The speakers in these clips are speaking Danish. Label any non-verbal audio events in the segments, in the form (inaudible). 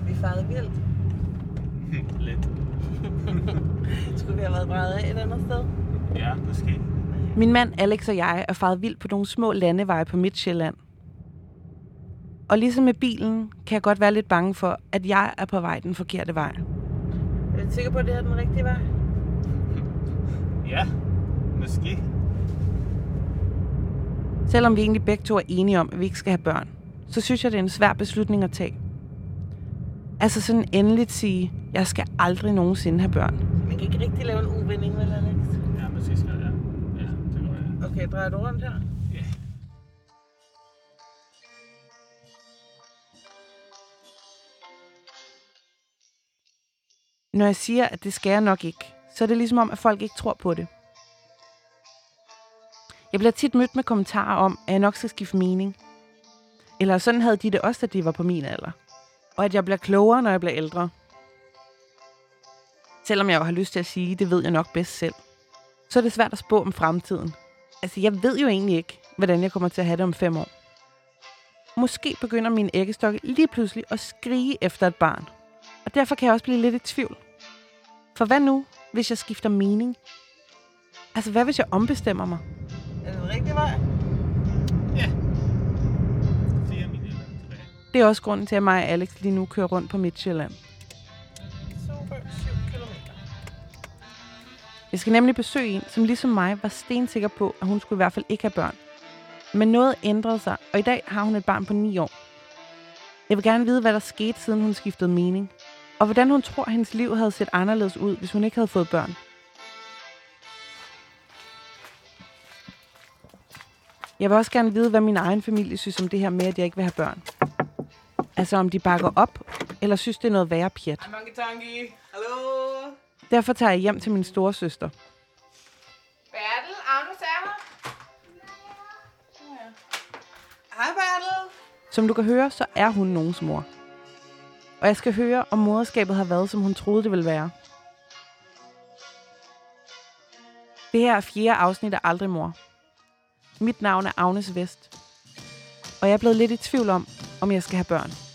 Er vi faret vildt? (laughs) Lidt. (laughs) Skulle vi have været drejet af et andet sted? Ja, måske. Min mand Alex og jeg er faret vildt på nogle små landeveje på Midtjylland. Og ligesom med bilen, kan jeg godt være lidt bange for, at jeg er på vej den forkerte vej. Er du sikker på, at det er den rigtige vej? (laughs) Ja, måske. Selvom vi egentlig begge to er enige om, at vi ikke skal have børn, så synes jeg, det er en svær beslutning at tage. Altså sådan endeligt sige, jeg skal aldrig nogensinde have børn. Man kan ikke rigtig lave en uvending, vel Alex? Ja, skal jeg. Ja, det går jeg. Okay, drejer du rundt her? Ja. Når jeg siger, at det skal jeg nok ikke, så er det ligesom om, at folk ikke tror på det. Jeg bliver tit mødt med kommentarer om, at jeg nok skal skifte mening. Eller sådan havde de det også, da de var på min alder. Og at jeg bliver klogere, når jeg bliver ældre. Selvom jeg jo har lyst til at sige, det ved jeg nok bedst selv. Så er det svært at spå om fremtiden. Altså, jeg ved jo egentlig ikke, hvordan jeg kommer til at have det om fem år. Måske begynder min æggestokke lige pludselig at skrige efter et barn. Og derfor kan jeg også blive lidt i tvivl. For hvad nu, hvis jeg skifter mening? Altså, hvad hvis jeg ombestemmer mig? Er det den rigtige vej? Det er også grunden til, at mig og Alex lige nu kører rundt på Midtjylland. Jeg skal nemlig besøge en, som ligesom mig var stensikker på, at hun skulle i hvert fald ikke have børn. Men noget ændrede sig, og i dag har hun et barn på 9 år. Jeg vil gerne vide, hvad der skete, siden hun skiftede mening. Og hvordan hun tror, at hendes liv havde set anderledes ud, hvis hun ikke havde fået børn. Jeg vil også gerne vide, hvad min egen familie synes om det her med, at jeg ikke vil have børn. Altså om de bakker op, eller synes, det er noget værre pjat. Hej. Hallo? Derfor tager jeg hjem til min store søster. Bertel, Agnes er her. Hej, Bertel. Som du kan høre, så er hun nogens mor. Og jeg skal høre, om moderskabet har været, som hun troede, det ville være. Det her er fjerde afsnit af Aldrig Mor. Mit navn er Agnes Vest. Og jeg er blevet lidt i tvivl om, om jeg skal have børn.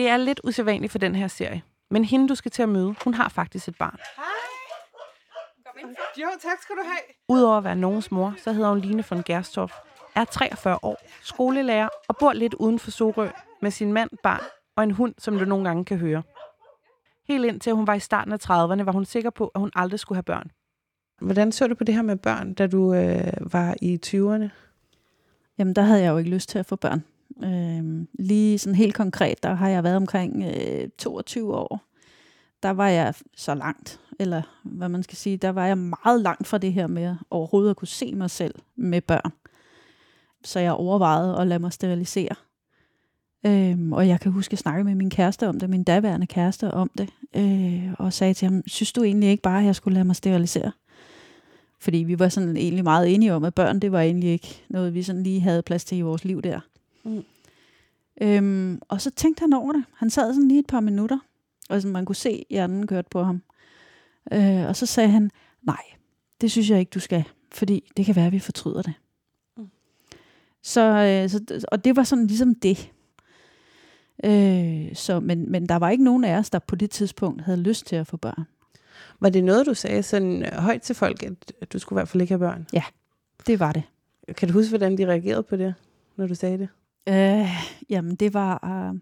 Det er lidt usædvanligt for den her serie. Men hende, du skal til at møde, hun har faktisk et barn. Hej. Kom ind. Jo, tak skal du have. Udover at være nogens mor, så hedder hun Line von Gerstorff, er 43 år, skolelærer og bor lidt uden for Sorø med sin mand, barn og en hund, som du nogle gange kan høre. Helt indtil hun var i starten af 30'erne, var hun sikker på, at hun aldrig skulle have børn. Hvordan så du på det her med børn, da du øh, var i 20'erne? Jamen, der havde jeg jo ikke lyst til at få børn. Øhm, lige sådan helt konkret, der har jeg været omkring øh, 22 år. Der var jeg så langt, eller hvad man skal sige, der var jeg meget langt fra det her med overhovedet at kunne se mig selv med børn. Så jeg overvejede at lade mig sterilisere. Øhm, og jeg kan huske, at snakke med min kæreste om det, min daværende kæreste om det, øh, og sagde til ham, synes du egentlig ikke bare, at jeg skulle lade mig sterilisere? Fordi vi var sådan egentlig meget enige om, at børn, det var egentlig ikke noget, vi sådan lige havde plads til i vores liv der. Mm. Øhm, og så tænkte han over det. Han sad sådan lige et par minutter, og sådan, man kunne se, hjernen kørte på ham. Øh, og så sagde han, nej, det synes jeg ikke, du skal, fordi det kan være, at vi fortryder det. Mm. Så, øh, så, og det var sådan ligesom det. Øh, så, men, men der var ikke nogen af os, der på det tidspunkt havde lyst til at få børn. Var det noget, du sagde sådan højt til folk, at, du skulle i hvert fald ikke have børn? Det var det. Kan du huske, hvordan de reagerede på det, når du sagde det? Øh, jamen, det var, øh,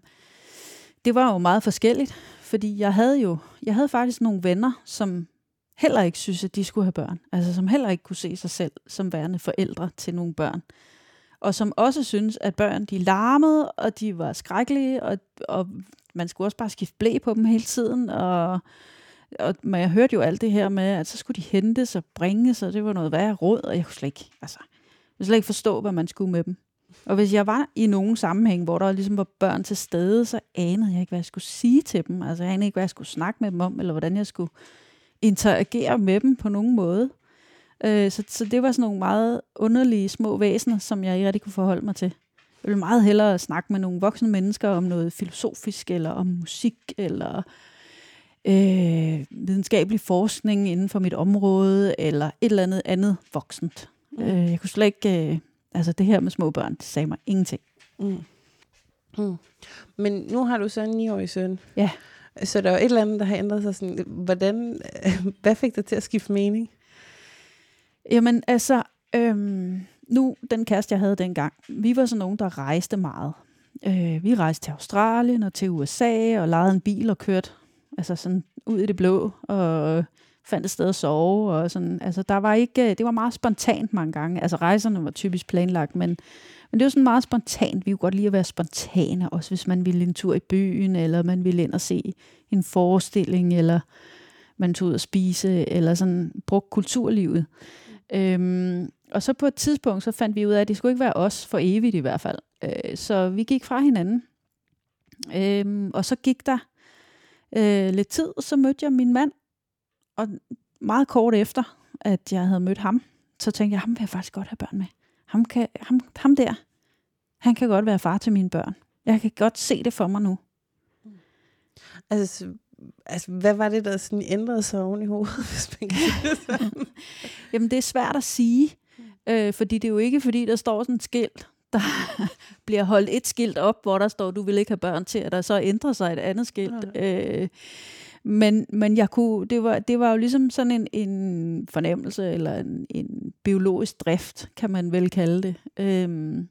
det var jo meget forskelligt, fordi jeg havde jo, jeg havde faktisk nogle venner, som heller ikke synes, at de skulle have børn. Altså, som heller ikke kunne se sig selv som værende forældre til nogle børn. Og som også synes, at børn, de larmede, og de var skrækkelige, og, og man skulle også bare skifte blæ på dem hele tiden, og, og men jeg hørte jo alt det her med, at så skulle de hentes og bringes, og det var noget værre råd, og jeg kunne slet ikke, altså, jeg kunne slet ikke forstå, hvad man skulle med dem. Og hvis jeg var i nogen sammenhæng, hvor der ligesom var børn til stede, så anede jeg ikke, hvad jeg skulle sige til dem. Altså jeg anede ikke, hvad jeg skulle snakke med dem om, eller hvordan jeg skulle interagere med dem på nogen måde. Øh, så, så det var sådan nogle meget underlige små væsener, som jeg ikke rigtig kunne forholde mig til. Jeg vil meget hellere snakke med nogle voksne mennesker om noget filosofisk, eller om musik, eller øh, videnskabelig forskning inden for mit område, eller et eller andet andet voksent. Mm. Øh, jeg kunne slet ikke... Øh, altså det her med små børn, det sagde mig ingenting. Mm. Mm. Men nu har du så en 9-årig søn. Ja. Så der er jo et eller andet, der har ændret sig. Sådan, hvordan, (laughs) hvad fik dig til at skifte mening? Jamen altså, øhm, nu den kæreste, jeg havde dengang, vi var sådan nogen, der rejste meget. Øh, vi rejste til Australien og til USA og lejede en bil og kørte altså sådan ud i det blå og fandt et sted at sove. Og sådan. Altså, der var ikke, øh, det var meget spontant mange gange. Altså rejserne var typisk planlagt, men, men det var sådan meget spontant. Vi kunne godt lide at være spontane, også hvis man ville en tur i byen, eller man ville ind og se en forestilling, eller man tog ud og spise, eller sådan brugte kulturlivet. Øhm, og så på et tidspunkt, så fandt vi ud af, at det skulle ikke være os for evigt i hvert fald. Øh, så vi gik fra hinanden. Øhm, og så gik der øh, lidt tid, så mødte jeg min mand. Og meget kort efter, at jeg havde mødt ham, så tænkte jeg, ham vil jeg faktisk godt have børn med. Ham, kan, ham, ham der, han kan godt være far til mine børn. Jeg kan godt se det for mig nu. Altså, altså hvad var det, der sådan ændrede sig oven i hovedet, (laughs) hvis man kan sige det sådan? (laughs) Jamen, det er svært at sige, øh, fordi det er jo ikke, fordi der står sådan et skilt, der (laughs) bliver holdt et skilt op, hvor der står, du vil ikke have børn til, at der så ændrer sig et andet skilt. Øh, men, men jeg kunne, det, var, det var jo ligesom sådan en, en fornemmelse, eller en, en biologisk drift, kan man vel kalde det. Øhm,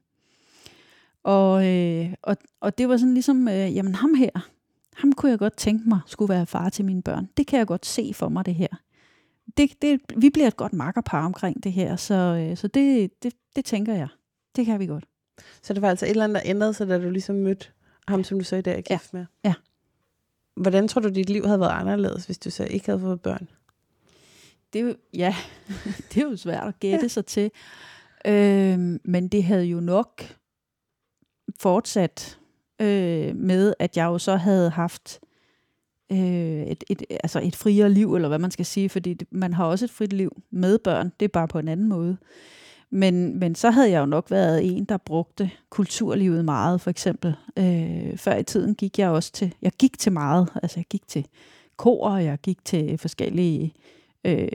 og, øh, og, og det var sådan ligesom, øh, jamen ham her, ham kunne jeg godt tænke mig skulle være far til mine børn. Det kan jeg godt se for mig, det her. Det, det, vi bliver et godt makkerpar omkring det her, så, øh, så det, det, det tænker jeg. Det kan vi godt. Så det var altså et eller andet, der ændrede sig, da du ligesom mødte ham, som du så i dag er gift med? Ja. Hvordan tror du, dit liv havde været anderledes, hvis du så ikke havde fået børn? Det er jo, ja, (laughs) det er jo svært at gætte ja. sig til. Øhm, men det havde jo nok fortsat øh, med, at jeg jo så havde haft øh, et, et, altså et friere liv, eller hvad man skal sige, fordi det, man har også et frit liv med børn, det er bare på en anden måde. Men, men så havde jeg jo nok været en, der brugte kulturlivet meget, for eksempel. Øh, før i tiden gik jeg også til, jeg gik til meget, altså jeg gik til kor, og jeg gik til forskellige øh,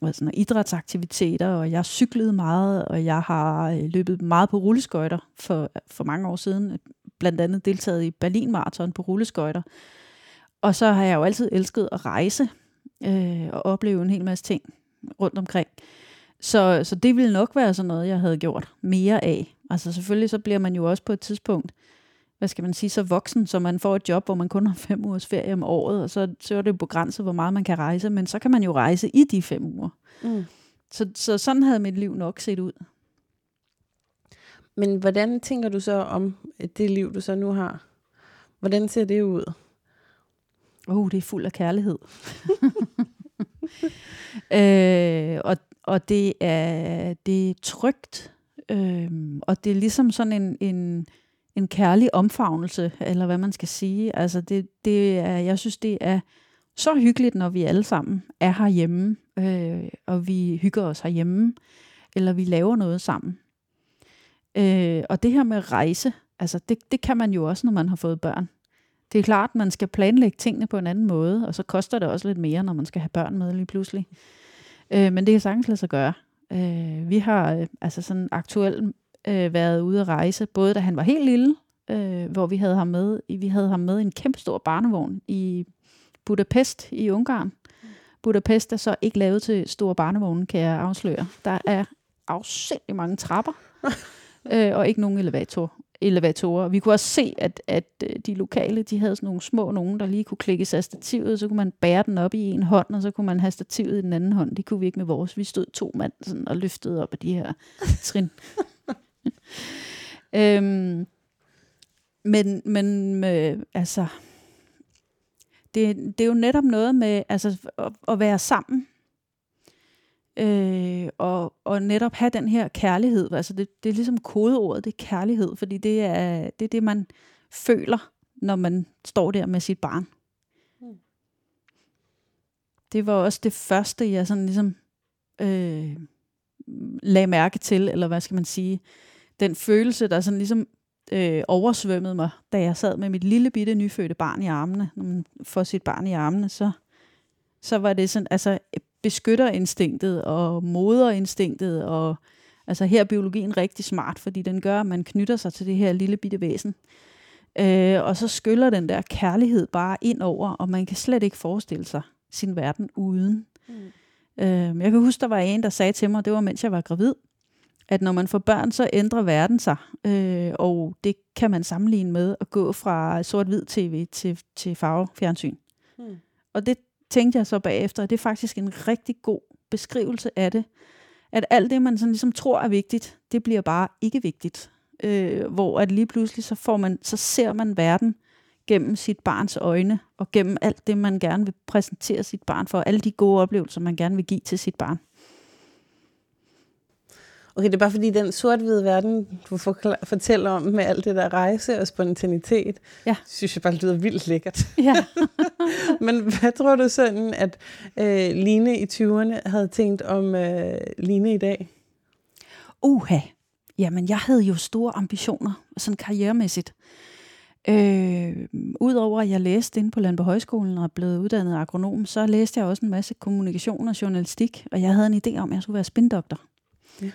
hvad sådan, idrætsaktiviteter, og jeg cyklede meget, og jeg har øh, løbet meget på rulleskøjter for, for mange år siden. Blandt andet deltaget i Berlin Marathon på rulleskøjter. Og så har jeg jo altid elsket at rejse øh, og opleve en hel masse ting rundt omkring. Så, så det ville nok være sådan noget, jeg havde gjort mere af. Altså selvfølgelig så bliver man jo også på et tidspunkt, hvad skal man sige, så voksen, så man får et job, hvor man kun har fem ugers ferie om året, og så, så er det jo begrænset, hvor meget man kan rejse, men så kan man jo rejse i de fem uger. Mm. Så, så sådan havde mit liv nok set ud. Men hvordan tænker du så om det liv, du så nu har? Hvordan ser det ud? Uh, det er fuld af kærlighed. (laughs) øh, og, og det er, det er trygt, øh, og det er ligesom sådan en, en, en kærlig omfavnelse, eller hvad man skal sige. Altså det, det er, jeg synes, det er så hyggeligt, når vi alle sammen er herhjemme, øh, og vi hygger os herhjemme, eller vi laver noget sammen. Øh, og det her med rejse, altså det, det kan man jo også, når man har fået børn. Det er klart, man skal planlægge tingene på en anden måde, og så koster det også lidt mere, når man skal have børn med lige pludselig. Øh, men det kan sagtens lade sig gøre. Øh, vi har øh, altså sådan aktuelt øh, været ude at rejse, både da han var helt lille, øh, hvor vi havde ham med, vi havde ham med i en kæmpe stor barnevogn i Budapest i Ungarn. Budapest er så ikke lavet til store barnevogne, kan jeg afsløre. Der er afsindelig mange trapper, (laughs) øh, og ikke nogen elevator, elevatorer. Vi kunne også se, at, at øh, de lokale, de havde sådan nogle små nogen, der lige kunne klikkes af stativet, så kunne man bære den op i en hånd, og så kunne man have stativet i den anden hånd. Det kunne vi ikke med vores. Vi stod to mand sådan, og løftede op af de her (laughs) trin. øhm, men men øh, altså, det, det er jo netop noget med altså, at, at være sammen. Øh, og, og netop have den her kærlighed. Altså det, det er ligesom kodeordet, det er kærlighed, fordi det er, det er det, man føler, når man står der med sit barn. Mm. Det var også det første, jeg sådan ligesom øh, lagde mærke til, eller hvad skal man sige, den følelse, der sådan ligesom øh, oversvømmede mig, da jeg sad med mit lille bitte nyfødte barn i armene. Når man får sit barn i armene, så, så var det sådan, altså beskytterinstinktet og moderinstinktet, og altså her er biologien rigtig smart, fordi den gør, at man knytter sig til det her lille bitte væsen. Øh, og så skyller den der kærlighed bare ind over, og man kan slet ikke forestille sig sin verden uden. Mm. Øh, jeg kan huske, der var en, der sagde til mig, det var mens jeg var gravid, at når man får børn, så ændrer verden sig. Øh, og det kan man sammenligne med at gå fra sort-hvid tv til, til farvefjernsyn. Mm. Og det tænkte jeg så bagefter, at det er faktisk en rigtig god beskrivelse af det. At alt det, man sådan ligesom tror er vigtigt, det bliver bare ikke vigtigt. Øh, hvor at lige pludselig, så, får man, så ser man verden gennem sit barns øjne, og gennem alt det, man gerne vil præsentere sit barn for, alle de gode oplevelser, man gerne vil give til sit barn. Okay, det er bare fordi den sort-hvide verden, du fortæller om med alt det der rejse og spontanitet, Ja. synes jeg bare lyder vildt lækkert. Ja. (laughs) Men hvad tror du sådan, at øh, Line i 20'erne havde tænkt om øh, Line i dag? Uha. Jamen, jeg havde jo store ambitioner, sådan karrieremæssigt. Øh, Udover at jeg læste inde på Landborg Højskolen og blevet uddannet agronom, så læste jeg også en masse kommunikation og journalistik, og jeg havde en idé om, at jeg skulle være spindoktor. Ja.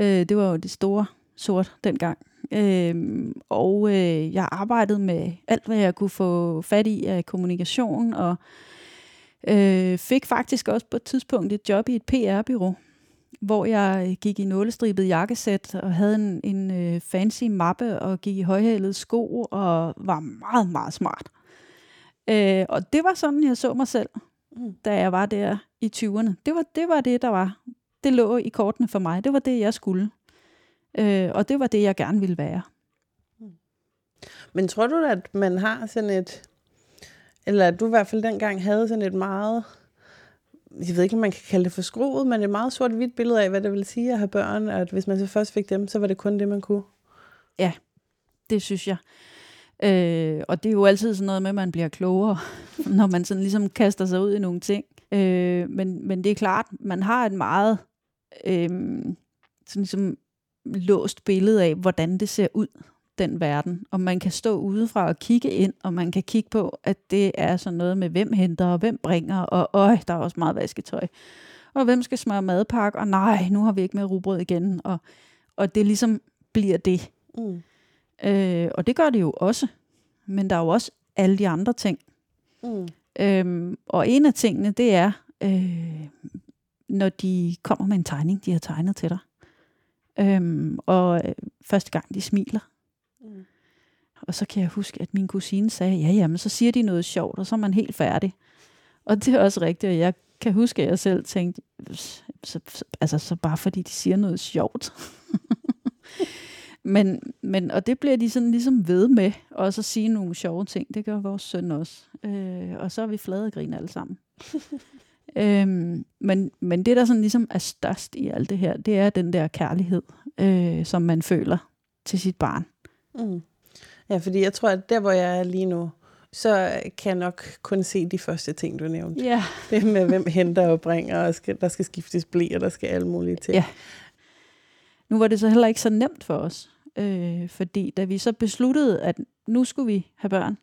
Øh, det var jo det store sort dengang. Øh, og øh, jeg arbejdede med alt, hvad jeg kunne få fat i af kommunikation, og øh, fik faktisk også på et tidspunkt et job i et PR-byrå, hvor jeg gik i nålestribet jakkesæt og havde en, en øh, fancy mappe og gik i højhælede sko og var meget, meget smart. Øh, og det var sådan, jeg så mig selv, Mm. da jeg var der i 20'erne. Det var, det var det, der var. Det lå i kortene for mig. Det var det, jeg skulle. Øh, og det var det, jeg gerne ville være. Men tror du, at man har sådan et, eller at du i hvert fald dengang havde sådan et meget, jeg ved ikke, om man kan kalde det for skruet, men et meget sort-hvidt billede af, hvad det vil sige at have børn, og at hvis man så først fik dem, så var det kun det, man kunne. Det synes jeg. Øh, og det er jo altid sådan noget med, at man bliver klogere, (laughs) når man sådan ligesom kaster sig ud i nogle ting. Øh, men, men det er klart, man har et meget øh, sådan ligesom låst billede af, hvordan det ser ud, den verden. Og man kan stå udefra og kigge ind, og man kan kigge på, at det er sådan noget med, hvem henter og hvem bringer, og øj, der er også meget vasketøj. Og hvem skal smøre madpakke, og nej, nu har vi ikke med rugbrød igen. Og, og det ligesom bliver det. Mm. Øh, og det gør det jo også. Men der er jo også alle de andre ting. Mm. Øhm, og en af tingene, det er, øh, når de kommer med en tegning, de har tegnet til dig. Øhm, og øh, første gang, de smiler. Mm. Og så kan jeg huske, at min kusine sagde, ja, jamen, så siger de noget sjovt, og så er man helt færdig. Og det er også rigtigt, og jeg kan huske, at jeg selv tænkte, så, så, altså så bare fordi de siger noget sjovt. (laughs) men, men, og det bliver de sådan ligesom ved med, og så sige nogle sjove ting. Det gør vores søn også. Øh, og så er vi flade og grine alle sammen. (laughs) øhm, men, men det, der sådan ligesom er størst i alt det her, det er den der kærlighed, øh, som man føler til sit barn. Mm. Ja, fordi jeg tror, at der, hvor jeg er lige nu, så kan jeg nok kun se de første ting, du nævnte. Ja. (laughs) Det med, hvem henter og bringer, og skal, der skal skiftes blæ, og der skal alle mulige ting. Ja. Nu var det så heller ikke så nemt for os, øh, fordi da vi så besluttede, at nu skulle vi have børn,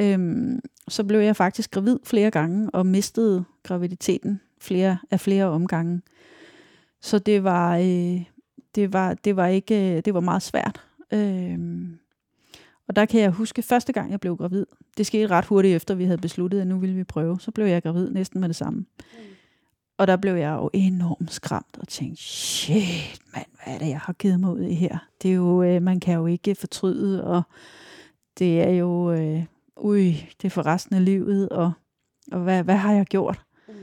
øhm, så blev jeg faktisk gravid flere gange og mistede graviditeten flere af flere omgange. Så det var, øh, det var, det var ikke, øh, det var meget svært. Øhm, og der kan jeg huske, første gang jeg blev gravid, det skete ret hurtigt efter, vi havde besluttet, at nu ville vi prøve. Så blev jeg gravid næsten med det samme. Og der blev jeg jo enormt skræmt og tænkte, shit mand, hvad er det, jeg har givet mig ud i her? Det er jo, øh, man kan jo ikke fortryde, og det er jo, øh, ui, det er for resten af livet, og, og hvad, hvad har jeg gjort? Mm.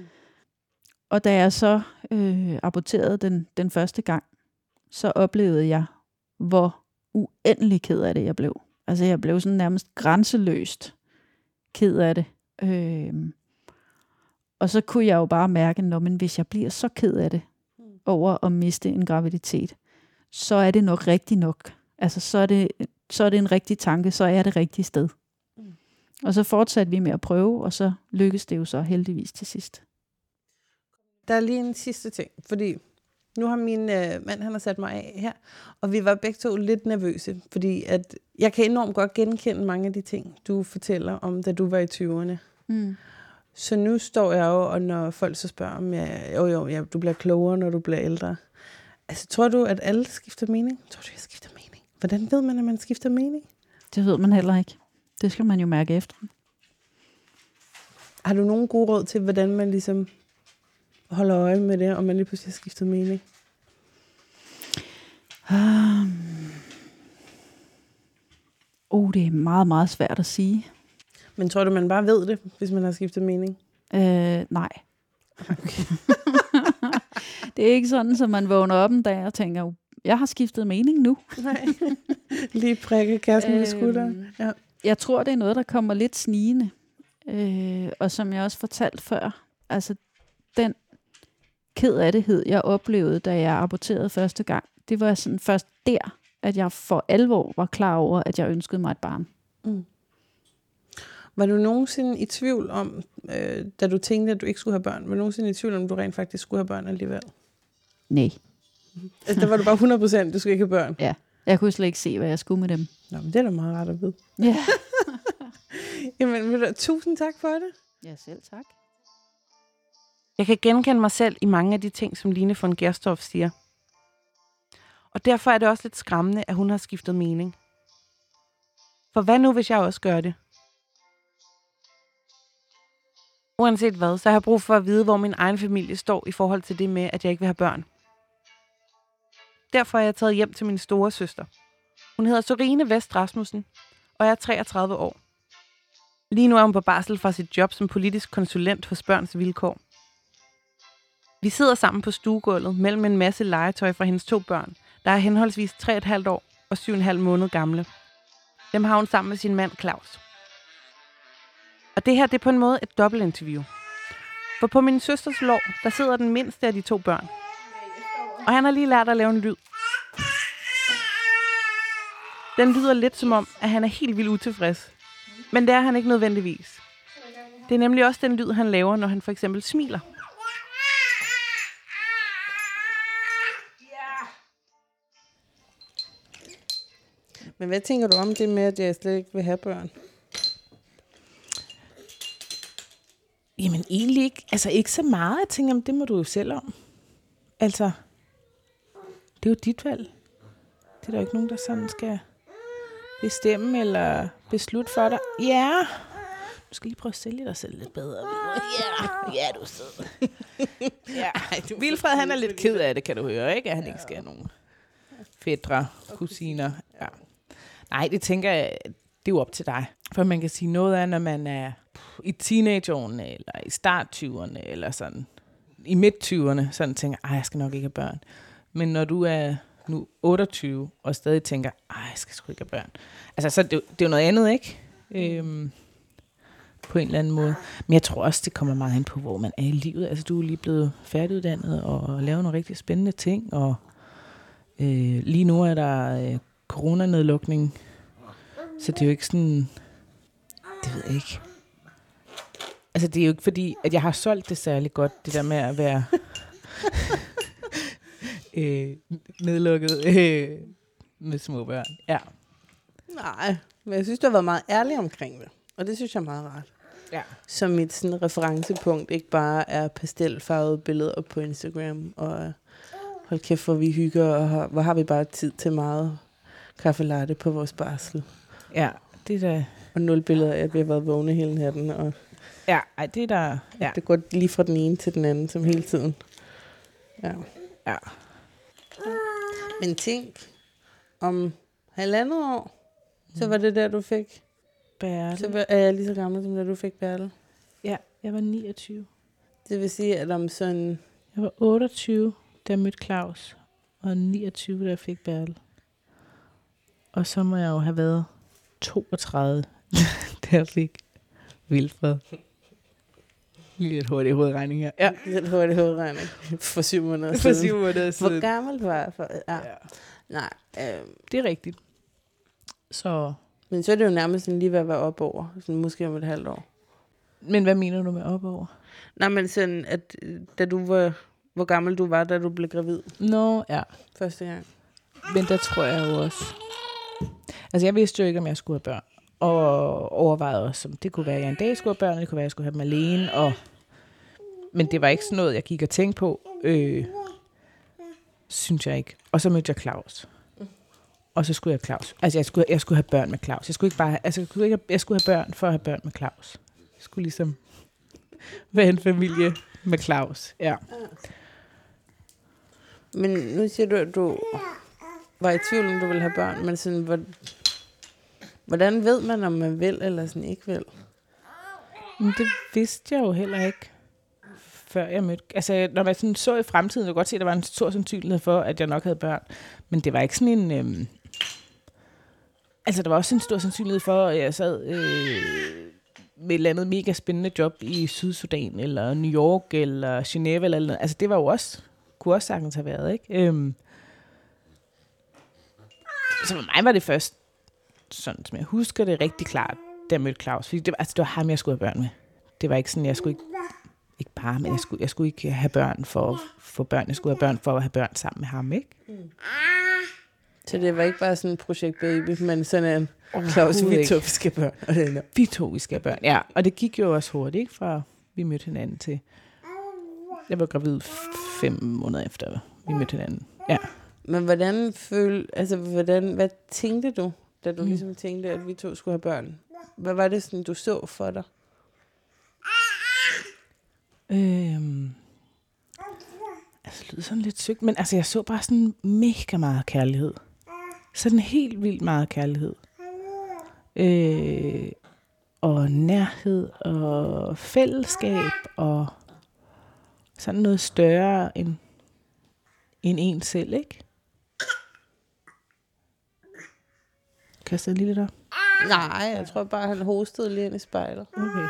Og da jeg så øh, aborterede den, den første gang, så oplevede jeg, hvor uendelig ked af det jeg blev. Altså jeg blev sådan nærmest grænseløst ked af det. Øh, og så kunne jeg jo bare mærke, at men hvis jeg bliver så ked af det over at miste en graviditet, så er det nok rigtigt nok. Altså så er det, så er det en rigtig tanke, så er det rigtige sted. Og så fortsatte vi med at prøve, og så lykkedes det jo så heldigvis til sidst. Der er lige en sidste ting, fordi Nu har min øh, mand, han har sat mig af her, og vi var begge to lidt nervøse, fordi at jeg kan enormt godt genkende mange af de ting, du fortæller om, da du var i 20'erne. Mm. Så nu står jeg jo, og når folk så spørger, om jeg, jo jo, ja, du bliver klogere, når du bliver ældre. Altså, tror du, at alle skifter mening? Tror du, jeg skifter mening? Hvordan ved man, at man skifter mening? Det ved man heller ikke. Det skal man jo mærke efter. Har du nogen gode råd til, hvordan man ligesom holder øje med det, om man lige pludselig har skiftet mening? Um. Oh, det er meget, meget svært at sige. Men tror du, man bare ved det, hvis man har skiftet mening? Øh, nej. (laughs) det er ikke sådan, at man vågner op en dag og tænker, jeg har skiftet mening nu. Nej. lige prikke kæresten øhm, ved skulderen. Ja. Jeg tror, det er noget, der kommer lidt snigende. Øh, og som jeg også fortalte før, altså den ked af det, jeg oplevede, da jeg aborterede første gang, det var sådan først der, at jeg for alvor var klar over, at jeg ønskede mig et barn. Var du nogensinde i tvivl om, øh, da du tænkte, at du ikke skulle have børn, var du nogensinde i tvivl om, at du rent faktisk skulle have børn alligevel? Nej. Altså, der var du bare 100 procent, du skulle ikke have børn. Ja. Jeg kunne slet ikke se, hvad jeg skulle med dem. Nå, men det er da meget rart at vide. Ja. (laughs) Jamen, du, tusind tak for det. ja, selv tak. Jeg kan genkende mig selv i mange af de ting, som Line von Gerstorff siger. Og derfor er det også lidt skræmmende, at hun har skiftet mening. For hvad nu, hvis jeg også gør det? Uanset hvad, så har jeg brug for at vide, hvor min egen familie står i forhold til det med, at jeg ikke vil have børn. Derfor er jeg taget hjem til min store søster. Hun hedder Sorine Vest Rasmussen, og er 33 år. Lige nu er hun på barsel fra sit job som politisk konsulent hos Børns Vilkår. Vi sidder sammen på stuegulvet mellem en masse legetøj fra hendes to børn, der er henholdsvis 3,5 år og 7,5 måneder gamle. Dem har hun sammen med sin mand Claus. Og det her det er på en måde et dobbeltinterview. For på min søsters lår, der sidder den mindste af de to børn. Og han har lige lært at lave en lyd. Den lyder lidt som om, at han er helt vildt utilfreds. Men det er han ikke nødvendigvis. Det er nemlig også den lyd, han laver, når han for eksempel smiler. Men hvad tænker du om det med, at jeg slet ikke vil have børn? Jamen egentlig ikke, altså ikke så meget. Jeg tænker, det må du jo selv om. Altså, det er jo dit valg. Det er der jo ikke nogen, der sådan skal bestemme eller beslutte for dig. Ja, du skal lige prøve at sælge dig selv lidt bedre. Ja, ja du er sød. (laughs) ja. Vilfred, han er lidt ked af det, kan du høre, ikke? At han ikke skal have nogen fædre, kusiner. Ja. Nej, det tænker jeg, det er jo op til dig. For man kan sige noget af, når man er i teenageårene, eller i start 20'erne, eller sådan i midt 20'erne, sådan tænker, ej, jeg skal nok ikke have børn. Men når du er nu 28, og stadig tænker, ej, jeg skal sgu ikke have børn. Altså, så det, det er jo noget andet, ikke? Øhm, på en eller anden måde. Men jeg tror også, det kommer meget an på, hvor man er i livet. Altså, du er lige blevet færdiguddannet og laver nogle rigtig spændende ting, og øh, lige nu er der øh, coronanedlukning, så det er jo ikke sådan, det ved jeg ikke. Altså, det er jo ikke fordi, at jeg har solgt det særlig godt, det der med at være øh, nedlukket øh, med små børn. Ja. Nej, men jeg synes, du har været meget ærlig omkring det. Og det synes jeg er meget rart. Ja. Som mit sådan, referencepunkt ikke bare er pastelfarvede billeder på Instagram. Og hold kæft, hvor vi hygger, og har, hvor har vi bare tid til meget kaffe latte på vores barsel. Ja, det er da... Og nul billeder af, at vi har været vågne hele natten. Og Ja, ej, det er der... Ja, det går lige fra den ene til den anden, som hele tiden. Ja. ja. Men tænk, om halvandet år, så var det der, du fik. Bertel. Så var- er jeg lige så gammel, som da du fik Bertel. Ja, jeg var 29. Det vil sige, at om sådan... Jeg var 28, da jeg mødte Claus, og 29, da jeg fik Bertel. Og så må jeg jo have været 32, (laughs) da jeg fik Vilfred. Lige et hurtigt hovedregning her. Ja, Lidt hurtig hovedregning. For syv måneder for siden. syv måneder Hvor siden. gammel var jeg? For, ja. Ja. Nej, øh, Det er rigtigt. Så, men så er det jo nærmest sådan lige ved at være op over. Sådan måske om et halvt år. men hvad mener du med op over? Nej, men sådan, at da du var hvor gammel du var, da du blev gravid Nå, ja. første gang. Men der tror jeg jo også... Altså, jeg vidste jo ikke, om jeg skulle have børn. Og overvejede også, om det kunne være, at jeg en dag skulle have børn, det kunne være, at jeg skulle have dem alene. Og... Men det var ikke sådan noget, jeg gik og tænkte på. Øh, synes jeg ikke. Og så mødte jeg Claus. Og så skulle jeg Claus. Altså, jeg skulle, jeg skulle have børn med Claus. Jeg skulle ikke bare... Altså, jeg skulle, ikke, jeg skulle have børn for at have børn med Claus. Jeg skulle ligesom være en familie med Claus. Ja. Men nu siger du, at du var i tvivl, om du ville have børn, men sådan, hvor, hvordan ved man, om man vil eller sådan ikke vil? Men det vidste jeg jo heller ikke, før jeg mødte... Altså, når man sådan så i fremtiden, så kunne jeg godt se, at der var en stor sandsynlighed for, at jeg nok havde børn. Men det var ikke sådan en... Øhm... Altså, der var også en stor sandsynlighed for, at jeg sad øh, med et eller andet mega spændende job i Sydsudan, eller New York, eller Genève, eller noget. Altså, det var jo også... Kunne også sagtens have været, ikke? Øhm... Så for mig var det først, sådan som jeg husker det rigtig klart, da jeg mødte Claus. Fordi det var, altså, det var ham, jeg skulle have børn med. Det var ikke sådan, jeg skulle ikke, ikke bare, men jeg skulle, jeg skulle ikke have børn for at få børn. Jeg skulle have børn for at have børn sammen med ham, ikke? Så det var ikke bare sådan en projekt baby, men sådan en Claus, vi to skal børn. Og det Vi to, vi skal børn. Ja, og det gik jo også hurtigt, ikke? Fra vi mødte hinanden til... Jeg var gravid fem måneder efter, vi mødte hinanden. Ja. Men hvordan føl, altså hvordan, hvad tænkte du, da du Mm. ligesom tænkte, at vi to skulle have børn? Hvad var det sådan, du så for dig? Øhm, altså, det lyder sådan lidt sygt, men altså, jeg så bare sådan mega meget kærlighed. Sådan helt vildt meget kærlighed. Øh, og nærhed og fællesskab og sådan noget større end, end en selv, ikke? Lige lidt op? Nej, jeg tror bare, han hostede lige ind i spejlet. Okay.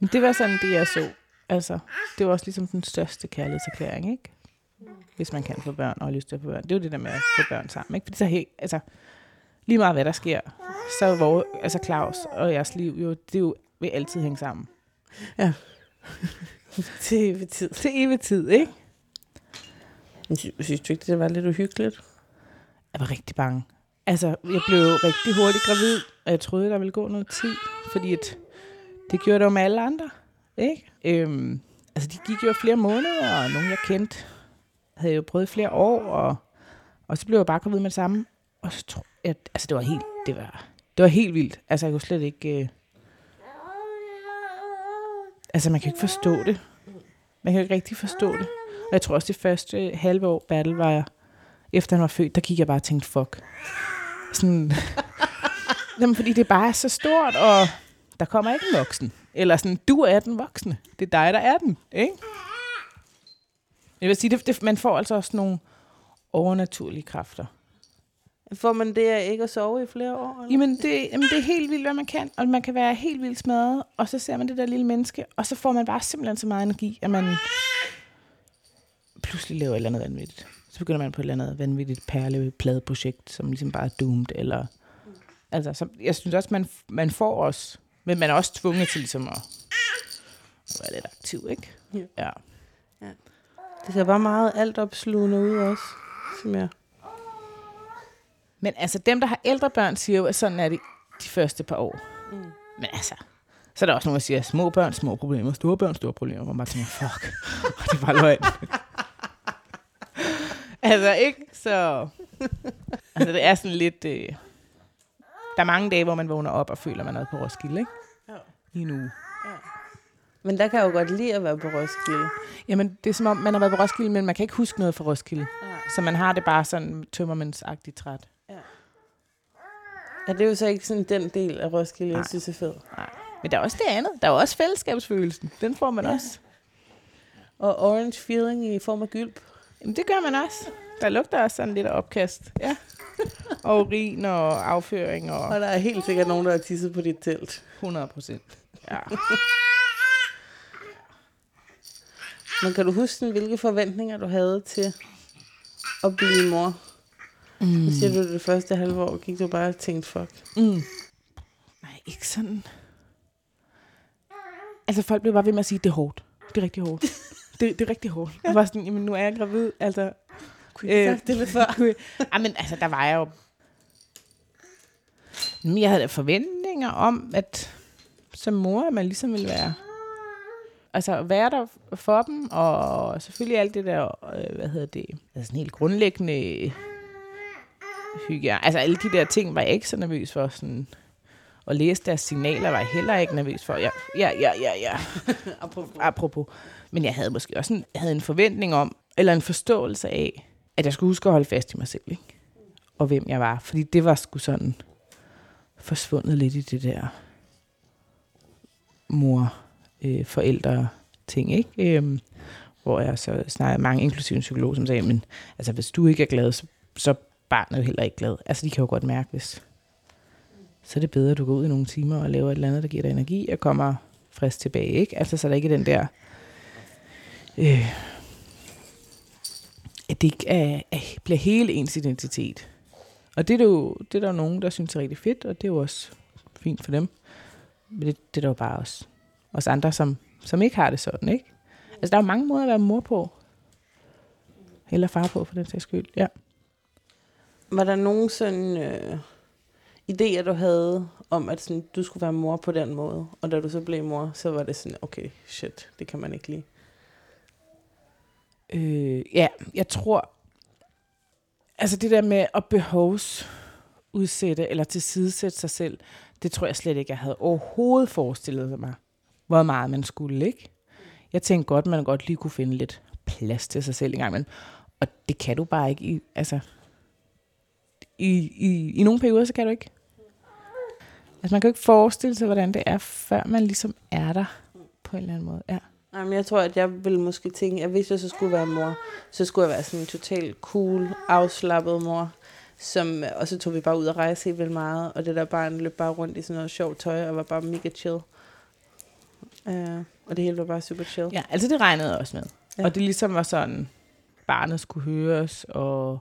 Men det var sådan det, jeg så. Altså, det var også ligesom den største kærlighedserklæring, ikke? Hvis man kan få børn og har lyst til at få børn. Det er jo det der med at få børn sammen, ikke? Fordi så helt, altså, lige meget hvad der sker, så er vores, altså Claus og jeres liv jo, det jo, vil altid hænge sammen. (laughs) Til evig tid. Til evig tid, ikke? Synes du ikke, det var lidt uhyggeligt? Jeg var rigtig bange. Altså, jeg blev rigtig hurtigt gravid, og jeg troede, der ville gå noget tid, fordi at det gjorde det jo med alle andre, ikke? Øhm, altså, de gik jo flere måneder, og nogle, jeg kendte, havde jo prøvet flere år, og, og så blev jeg bare gravid med det samme. Og så tro, jeg, altså, det var helt, det var, det var helt vildt. Altså, jeg kunne slet ikke... Øh, altså, man kan ikke forstå det. Man kan ikke rigtig forstå det. Og jeg tror også, det første halve år, Battle var jeg, efter han var født, der gik jeg bare og tænkte, fuck. Sådan, (laughs) Jamen, fordi det bare er så stort, og der kommer ikke en voksen. Eller sådan, du er den voksne. Det er dig, der er den, ikke? Jeg vil sige, det, det, man får altså også nogle overnaturlige kræfter. Får man det af ikke at sove i flere år? Eller? Jamen det, jamen, det er helt vildt, hvad man kan. Og man kan være helt vildt smadret, og så ser man det der lille menneske, og så får man bare simpelthen så meget energi, at man pludselig laver et eller andet vanvittigt. Så begynder man på et eller andet vanvittigt perlepladeprojekt, som ligesom bare er doomed, eller... Altså, så, jeg synes også, man, man får også... Men man er også tvunget til ligesom at, at være lidt aktiv, ikke? Ja. ja. Det ser bare meget alt opslugende ud også. Som jeg. Men altså, dem, der har ældre børn, siger jo, at sådan er det de første par år. Mm. Men altså, så er der også nogen, der siger, små børn, små problemer, store børn, store problemer. Hvor man bare tænker, fuck, og (laughs) det var løgn. (laughs) altså, ikke? Så... Altså, det er sådan lidt... Øh, der er mange dage, hvor man vågner op og føler, man er på Roskilde, ikke? Ja. I en uge. Men der kan jeg jo godt lide at være på Roskilde. Jamen, det er som om, man har været på Roskilde, men man kan ikke huske noget fra Roskilde. Ja. Så man har det bare sådan tømmermandsagtigt træt. Ja, det er jo så ikke sådan den del af Roskilde, jeg Nej. synes er fed. Men der er også det andet. Der er også fællesskabsfølelsen. Den får man Ja. også. Og orange feeling i form af gylp. Jamen, det gør man også. Der lugter også sådan lidt af opkast. Ja. (laughs) og urin og afføring og Og der er helt sikkert nogen, der har tisset på dit telt. 100 procent. Ja. Men kan du huske, hvilke forventninger du havde til at blive mor? Mm. Nu siger du, det første halve år gik du bare og tænkte, fuck. Mm. Nej, ikke sådan. Altså, folk blev bare ved med at sige, det er hårdt. Det er rigtig hårdt. Det, det er rigtig hårdt. Jeg var sådan, jamen nu er jeg gravid, altså... Kunne I øh, det lidt før? Kunne jeg- Ej, men altså, der var jeg jo... Men jeg havde forventninger om, at som mor, at man ligesom ville være... Altså, være der for dem, og selvfølgelig alt det der, øh, hvad hedder det, altså sådan helt grundlæggende hygiejne. Altså, alle de der ting var jeg ikke så nervøs for, sådan... Og læse deres signaler var jeg heller ikke nervøs for. Ja, ja, ja, ja, ja. Apropos. Apropos. Men jeg havde måske også en, havde en forventning om, eller en forståelse af, at jeg skulle huske at holde fast i mig selv, ikke? Og hvem jeg var. Fordi det var sgu sådan forsvundet lidt i det der mor, øh, forældre ting, ikke? Øhm, hvor jeg så snakkede mange, inklusive en psykolog, som sagde, men altså, hvis du ikke er glad, så, så er barnet heller ikke glad. Altså, de kan jo godt mærke, hvis så er det bedre, at du går ud i nogle timer og laver et eller andet, der giver dig energi, og kommer frisk tilbage, ikke? Altså, så er der ikke den der øh, at det ikke er, at bliver hele ens identitet. Og det er, jo, det er der jo nogen, der synes er rigtig fedt, og det er jo også fint for dem. Men det, det er der jo bare os, os andre, som, som ikke har det sådan, ikke? Altså, der er jo mange måder at være mor på. Eller far på, for den sags skyld, ja. Var der nogen sådan øh, idéer, du havde om, at sådan, du skulle være mor på den måde? Og da du så blev mor, så var det sådan, okay, shit, det kan man ikke lide. Øh, ja, jeg tror, altså det der med at behovsudsætte eller tilsidesætte sig selv, det tror jeg slet ikke, jeg havde overhovedet forestillet mig, hvor meget man skulle, ikke? Jeg tænkte godt, man godt lige kunne finde lidt plads til sig selv engang, men og det kan du bare ikke i, altså, i, i, i nogle perioder, så kan du ikke. Altså man kan jo ikke forestille sig, hvordan det er, før man ligesom er der på en eller anden måde. Ja. Jamen, jeg tror, at jeg ville måske tænke, at hvis jeg så skulle være mor, så skulle jeg være sådan en totalt cool, afslappet mor. Som, og så tog vi bare ud og rejse helt vildt meget, og det der barn løb bare rundt i sådan noget sjovt tøj, og var bare mega chill. Uh, og det hele var bare super chill. Ja, altså det regnede jeg også med. Ja. Og det ligesom var sådan, barnet skulle høres, og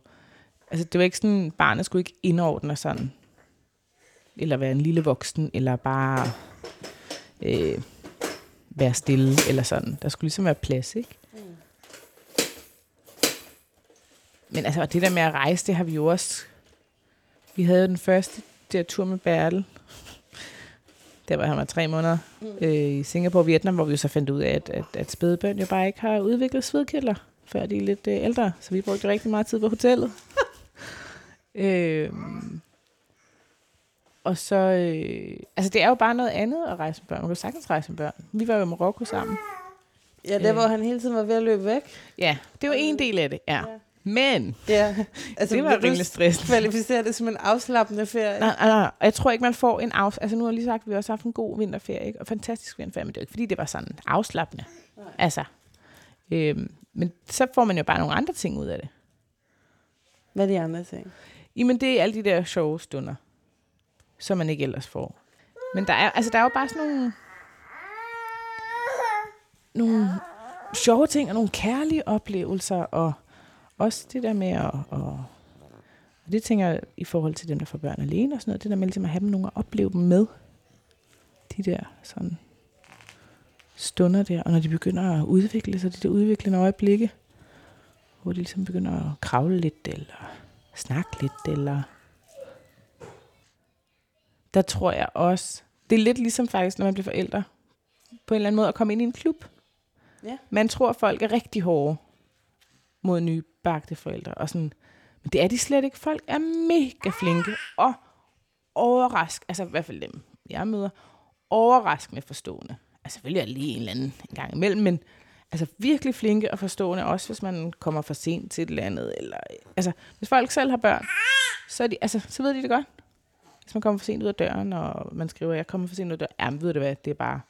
altså det var ikke sådan, barnet skulle ikke indordne sådan, eller være en lille voksen, eller bare øh, være stille, eller sådan. Der skulle ligesom være plads, ikke? Men altså, det der med at rejse, det har vi jo også... Vi havde jo den første der tur med Bertel. Der var han var tre måneder øh, i Singapore og Vietnam, hvor vi jo så fandt ud af, at, at, at spædebørn jo bare ikke har udviklet svedkirtler, før de er lidt øh, ældre. Så vi brugte rigtig meget tid på hotellet. (laughs) øh, og så, øh, altså det er jo bare noget andet at rejse med børn. Man kan sagtens rejse med børn. Vi var jo i Marokko sammen. Ja, der Øh. hvor han hele tiden var ved at løbe væk. Ja, det var en del af det, ja. Ja. Men Ja, (laughs) altså det var rimelig stressende. kvalificere det som en afslappende ferie. Nej, nej, nej. Jeg tror ikke, man får en af... Altså nu har jeg lige sagt, at vi også har haft en god vinterferie, ikke? og fantastisk vinterferie, men det er ikke, fordi det var sådan afslappende. Nej. Altså, øhm, men så får man jo bare nogle andre ting ud af det. Hvad er de andre ting? Jamen, det er alle de der sjove stunder, som man ikke ellers får. Men der er, altså, der er jo bare sådan nogle... Nogle sjove ting, og nogle kærlige oplevelser, og også det der med at... at og det tænker jeg i forhold til dem, der får børn alene og sådan noget, det der med ligesom at have dem nogle at opleve dem med. De der sådan stunder der, og når de begynder at udvikle sig, de der udviklende øjeblikke, hvor de ligesom begynder at kravle lidt, eller snakke lidt, eller... Der tror jeg også... Det er lidt ligesom faktisk, når man bliver forældre. På en eller anden måde at komme ind i en klub. Ja. Man tror, at folk er rigtig hårde mod nybagte forældre. Og sådan, men det er de slet ikke. Folk er mega flinke og overrask, altså i hvert fald dem, jeg møder, overraskende forstående. Altså selvfølgelig er lige en eller anden en gang imellem, men altså virkelig flinke og forstående, også hvis man kommer for sent til et eller andet. Eller, altså, hvis folk selv har børn, så, er de, altså, så ved de det godt. Hvis man kommer for sent ud af døren, og man skriver, jeg kommer for sent ud af døren, jamen ved du hvad, det er bare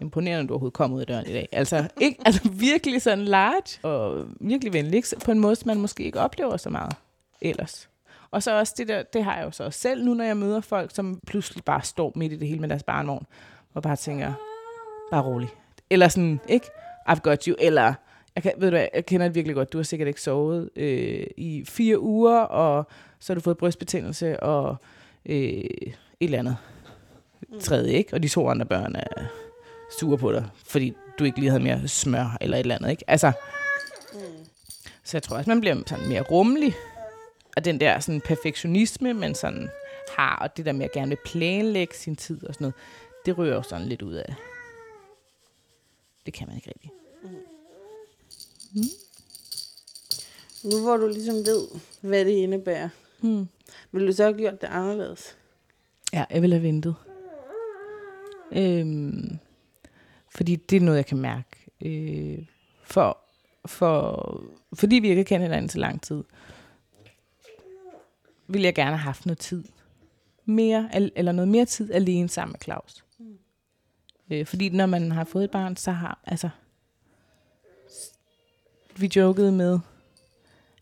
imponerende, at du overhovedet kom ud af døren i dag. Altså, ikke, (laughs) altså virkelig sådan large og virkelig venlig, på en måde, som man måske ikke oplever så meget ellers. Og så også det der, det har jeg jo så også selv nu, når jeg møder folk, som pludselig bare står midt i det hele med deres barnvogn, og bare tænker, bare rolig. Eller sådan, ikke? I've got you. Eller, jeg, kan, ved du hvad, jeg kender det virkelig godt, du har sikkert ikke sovet øh, i fire uger, og så har du fået brystbetændelse og øh, et eller andet tredje, ikke? Og de to andre børn er sure på dig, fordi du ikke lige havde mere smør eller et eller andet, ikke? Altså, så jeg tror også, man bliver sådan mere rummelig. Og den der sådan perfektionisme, man sådan har, og det der med at gerne vil planlægge sin tid og sådan noget, det rører jo sådan lidt ud af. Det kan man ikke rigtig. Mm. Mm. Nu hvor du ligesom ved, hvad det indebærer, Hmm. vil du så have gjort det anderledes? Ja, jeg ville have ventet. Øhm, fordi det er noget, jeg kan mærke. Øh, for, for, fordi vi ikke har kendt hinanden så lang tid, ville jeg gerne have haft noget tid. Mere, eller noget mere tid alene sammen med Claus. Øh, fordi når man har fået et barn, så har, altså, vi jokede med,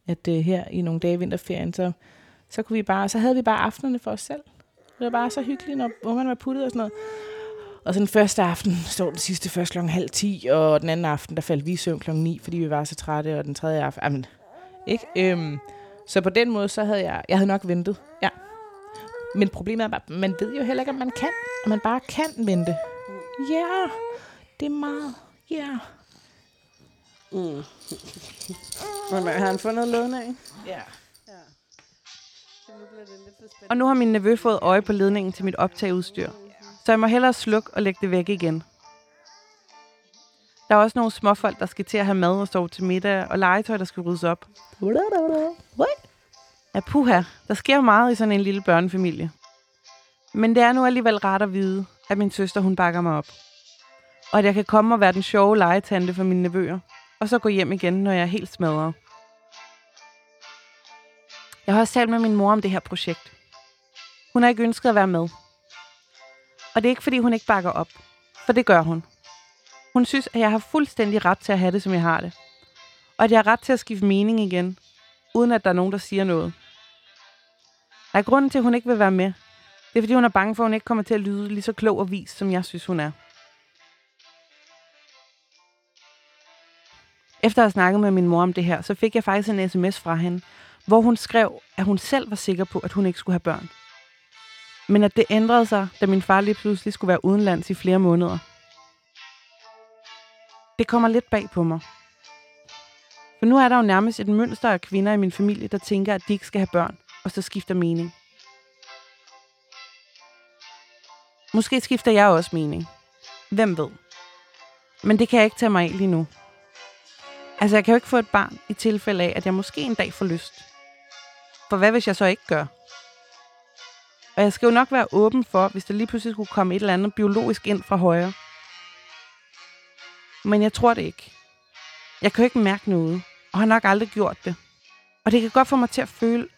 at øh, her i nogle dage i vinterferien, så, så, kunne vi bare, så havde vi bare aftenerne for os selv. Det var bare så hyggeligt, når ungerne var puttet og sådan noget. Og så den første aften stod den sidste først klokken halv ti, og den anden aften, der faldt vi i søvn klokken ni, fordi vi var så trætte, og den tredje aften, amen, ikke? Øhm, så på den måde, så havde jeg, jeg havde nok ventet, ja. Men problemet er bare, man ved jo heller ikke, om man kan, om man bare kan vente. Ja, yeah, det er meget, ja. Yeah. Mm. (laughs) Men har han fundet ledningen? Ja. Og nu har min nevø fået øje på ledningen til mit optageudstyr. Så jeg må hellere slukke og lægge det væk igen. Der er også nogle småfolk, der skal til at have mad og sove til middag, og legetøj, der skal ryddes op. Ja, puha. Der sker meget i sådan en lille børnefamilie. Men det er nu alligevel rart at vide, at min søster hun bakker mig op. Og at jeg kan komme og være den sjove legetante for mine nevøer. Og så gå hjem igen, når jeg er helt smadret. Jeg har også talt med min mor om det her projekt. Hun har ikke ønsket at være med. Og det er ikke, fordi hun ikke bakker op. For det gør hun. Hun synes, at jeg har fuldstændig ret til at have det, som jeg har det. Og at jeg har ret til at skifte mening igen, uden at der er nogen, der siger noget. Der er grunden til, at hun ikke vil være med. Det er, fordi hun er bange for, at hun ikke kommer til at lyde lige så klog og vis, som jeg synes, hun er. Efter at have snakket med min mor om det her, så fik jeg faktisk en sms fra hende, hvor hun skrev, at hun selv var sikker på, at hun ikke skulle have børn. Men at det ændrede sig, da min far lige pludselig skulle være udenlands i flere måneder. Det kommer lidt bag på mig. For nu er der jo nærmest et mønster af kvinder i min familie, der tænker, at de ikke skal have børn, og så skifter mening. Måske skifter jeg også mening. Hvem ved? Men det kan jeg ikke tage mig af lige nu. Altså, jeg kan jo ikke få et barn i tilfælde af, at jeg måske en dag får lyst. For hvad hvis jeg så ikke gør? Og jeg skal jo nok være åben for, hvis der lige pludselig skulle komme et eller andet biologisk ind fra højre. Men jeg tror det ikke. Jeg kan jo ikke mærke noget, og har nok aldrig gjort det. Og det kan godt få mig til at føle,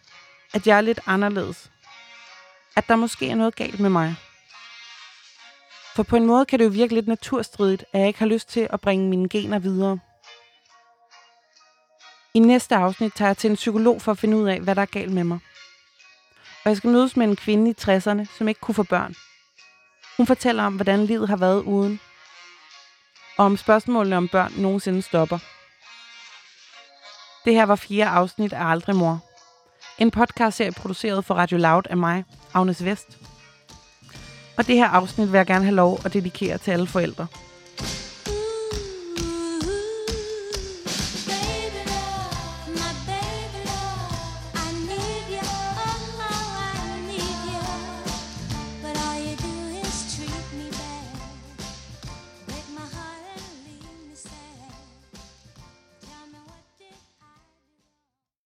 at jeg er lidt anderledes. At der måske er noget galt med mig. For på en måde kan det jo virke lidt naturstridigt, at jeg ikke har lyst til at bringe mine gener videre. I næste afsnit tager jeg til en psykolog for at finde ud af, hvad der er galt med mig. Og jeg skal mødes med en kvinde i 60'erne, som ikke kunne få børn. Hun fortæller om, hvordan livet har været uden. Og om spørgsmålene om børn nogensinde stopper. Det her var fire afsnit af Aldrig Mor. En podcastserie produceret for Radio Loud af mig, Agnes Vest. Og det her afsnit vil jeg gerne have lov at dedikere til alle forældre.